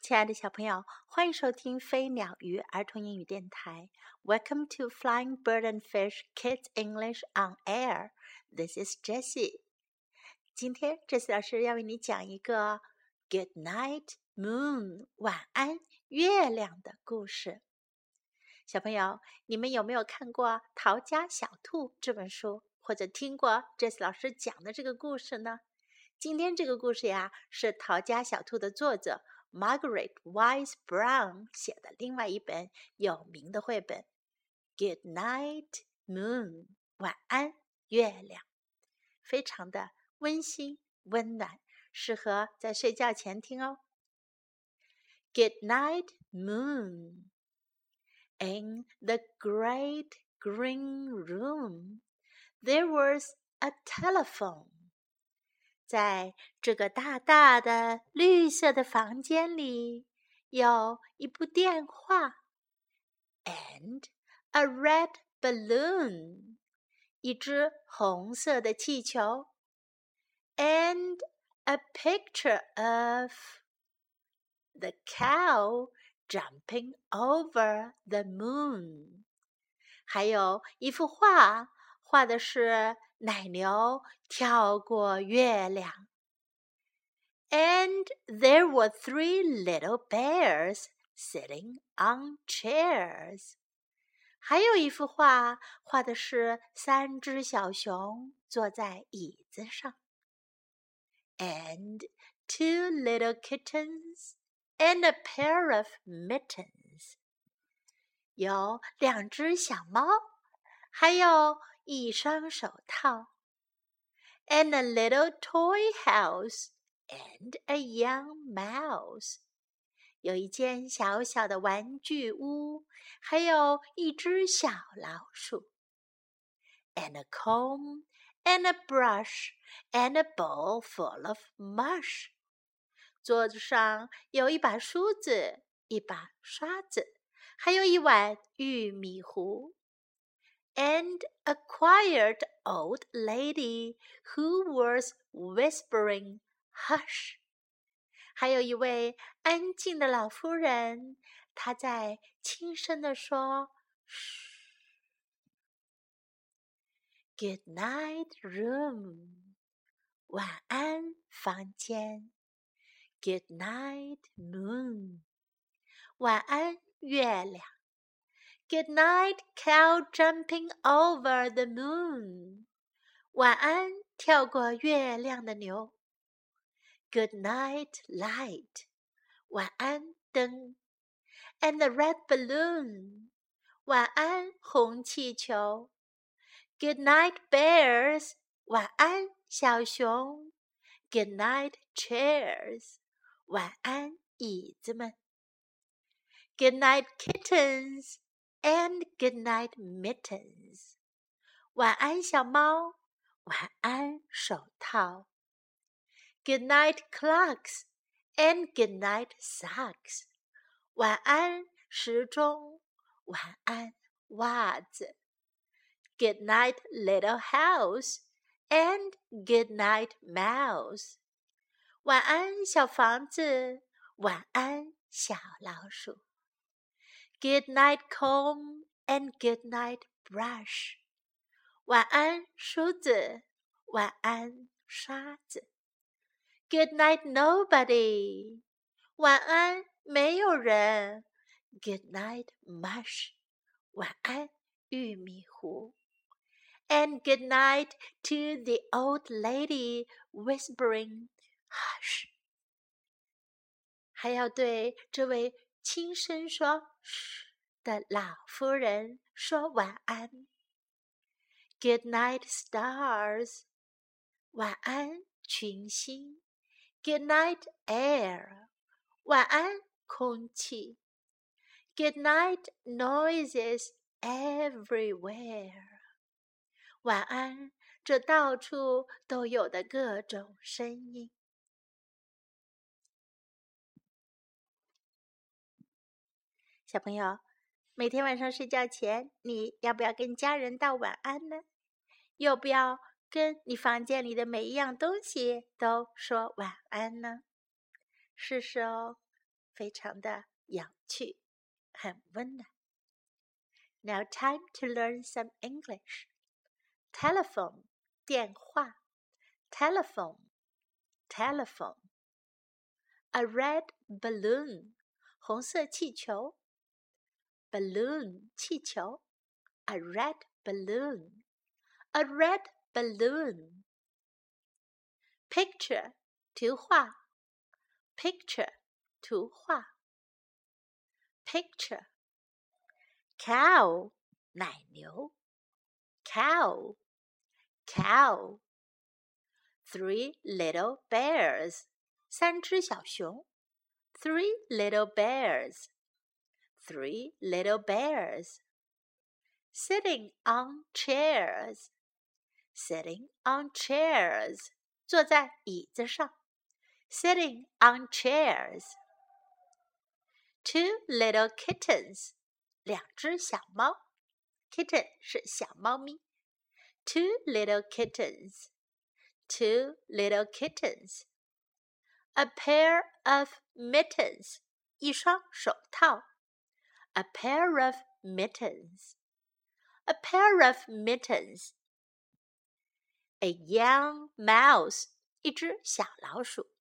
亲爱的小朋友，欢迎收听飞鸟鱼儿童英语电台。Welcome to Flying Bird and Fish Kids English on Air. This is Jessie. 今天，Jessie 老师要为你讲一个 Good Night Moon 晚安月亮的故事。小朋友，你们有没有看过《逃家小兔》这本书，或者听过 Jessie 老师讲的这个故事呢？今天这个故事呀，是《逃家小兔》的作者。Margaret Wise Brown 写的另外一本有名的绘本《Good Night Moon》晚安月亮，非常的温馨温暖，适合在睡觉前听哦。Good night, moon. In the great green room, there was a telephone. 在这个大大的绿色的房间里，有一部电话，and a red balloon，一只红色的气球，and a picture of the cow jumping over the moon，还有一幅画， 画的是。奶牛跳过月亮。And there were three little bears sitting on chairs。还有一幅画，画的是三只小熊坐在椅子上。And two little kittens and a pair of mittens。有两只小猫，还有 一双手套，and a little toy house and a young mouse，有一间小小的玩具屋，还有一只小老鼠，and a comb and a brush and a bowl full of mush，桌子上有一把梳子，一把刷子，还有一碗玉米糊。 and a quiet old lady who was whispering "Hush." 还有一位安静的老妇人，她在轻声地说：“嘘。” Good night, room. 晚安，房间。Good night, moon. 晚安，月亮。 Good night, cow jumping over the moon. 晚安，跳过月亮的牛。Good night, light. 晚安，灯。And the red balloon. 晚安，红气球。Good night, bears. 晚安，小熊。Good night, chairs. 晚安，椅子们。Good night, kittens and good night mittens. 晚安，小猫。晚安，手套。Good night clocks and good night socks. 晚安，时钟。晚安，袜子。Good night, little house and good night mouse. 晚安，小房子。晚安，小老鼠。 Good night comb and good night brush. 晚安，梳子。晚安，刷子。Good night nobody. 晚安，没有人。Good night mush. 晚安，玉米糊。And good night to the old lady whispering, "Hush." 还要对这位轻声说“嘘” 嘘的老夫人说晚安。Good night, stars，晚安，群星。Good night, air，晚安，空气。Good night, noises everywhere，晚安，这到处都有的各种声音。小朋友，每天晚上睡觉前，你要不要跟家人道晚安呢？要不要跟你房间里的每一样东西都说晚安呢？试试哦。非常的有趣，很温暖。Now time to learn some English. Telephone 电话，telephone telephone. A red balloon 红色气球 ，balloon 气球，a red balloon a red balloon. Picture 图画，picture 图画，picture cow 奶牛，cow cow three little bears 三只小熊，three little bears three little bears sitting on chairs sitting on chairs 坐在椅子上，sitting on chairs two little kittens 两只小猫，kitten 是小猫咪。Two little kittens, two little kittens. A pair of mittens, 一双手套。 A pair of mittens, a pair of mittens. A young mouse, 一只小老鼠。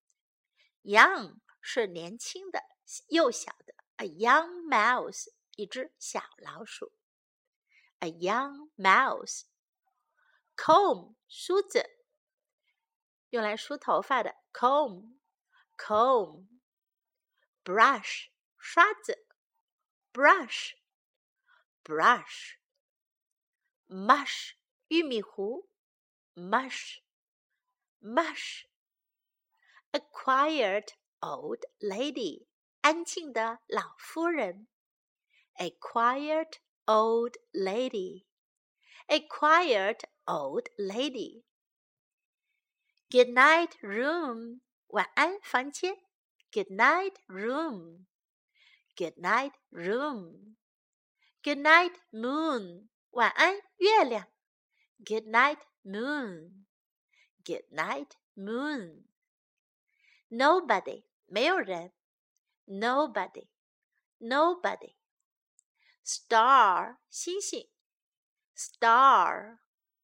Young 是年轻的、幼小的。A young mouse 一只小老鼠，a young mouse。comb 梳子，用来梳头发的 comb，comb。brush 刷子 ，brush，brush。mush 玉米糊，mush，mush。a quiet old lady 安静的老夫人。a quiet old lady. A quiet old lady. Good night room. 晚安房间。Good night room. Good night room. Good night moon. 晚安月亮。Good night moon. Good night moon. Nobody. 没有人。Nobody. Nobody star 星星，star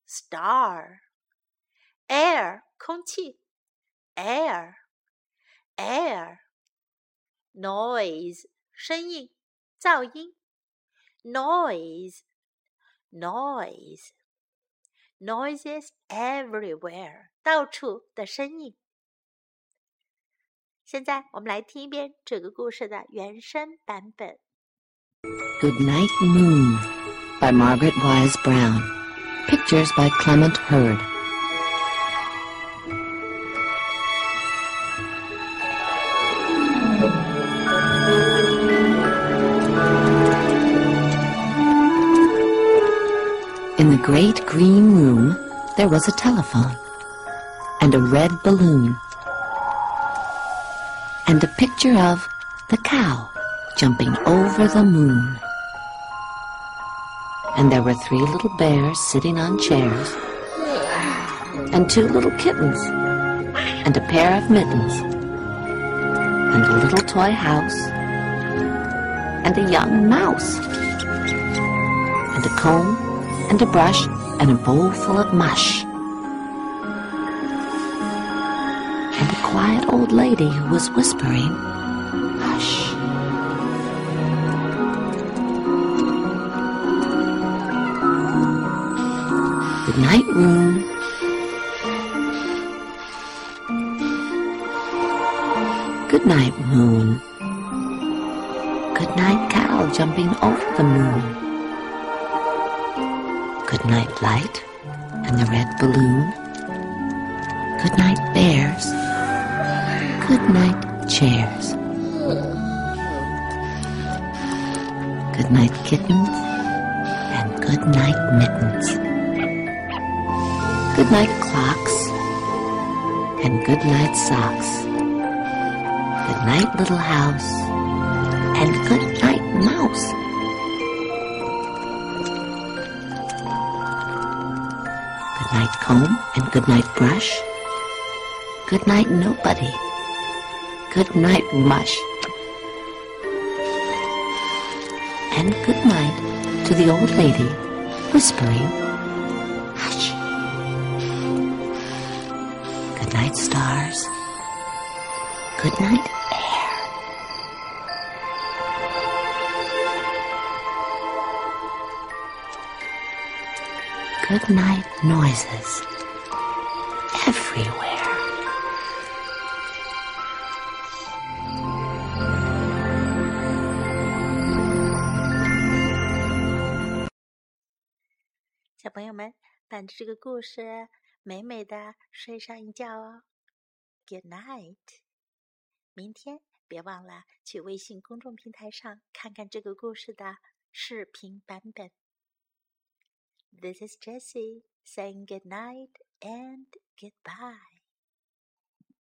star air 空气，air air noise 声音噪音，noise noise noises everywhere 到处的声音。现在我们来听一遍这个故事的原声版本。Good Night Moon by Margaret Wise Brown. Pictures by Clement Hurd. Great green room, there was a telephone, and a red balloon, and a picture of the cow jumping over the moon. And there were three little bears sitting on chairs, and two little kittens, and a pair of mittens, and a little toy house, and a young mouse, and a comb, and a brush, and a bowl full of mush. And a quiet old lady who was whispering, Hush. Good night, room. Good night, moon. Good night, cow jumping over the moon. Good night, light and the red balloon. Good night, bears. Good night, chairs. Good night, kittens. And good night, mittens. Good night, clocks. And good night, socks. Good night, little house. And good night, mouse. comb and good night brush. Good night nobody. Good night mush. And good night to the old lady whispering, hush. Good night stars. Good night Good night, noises. Everywhere. 小朋友们，伴着这个故事，美美的睡上一觉哦。Good night。明天别忘了去微信公众平台上看看这个故事的视频版本。This is Jessie saying good night and goodbye.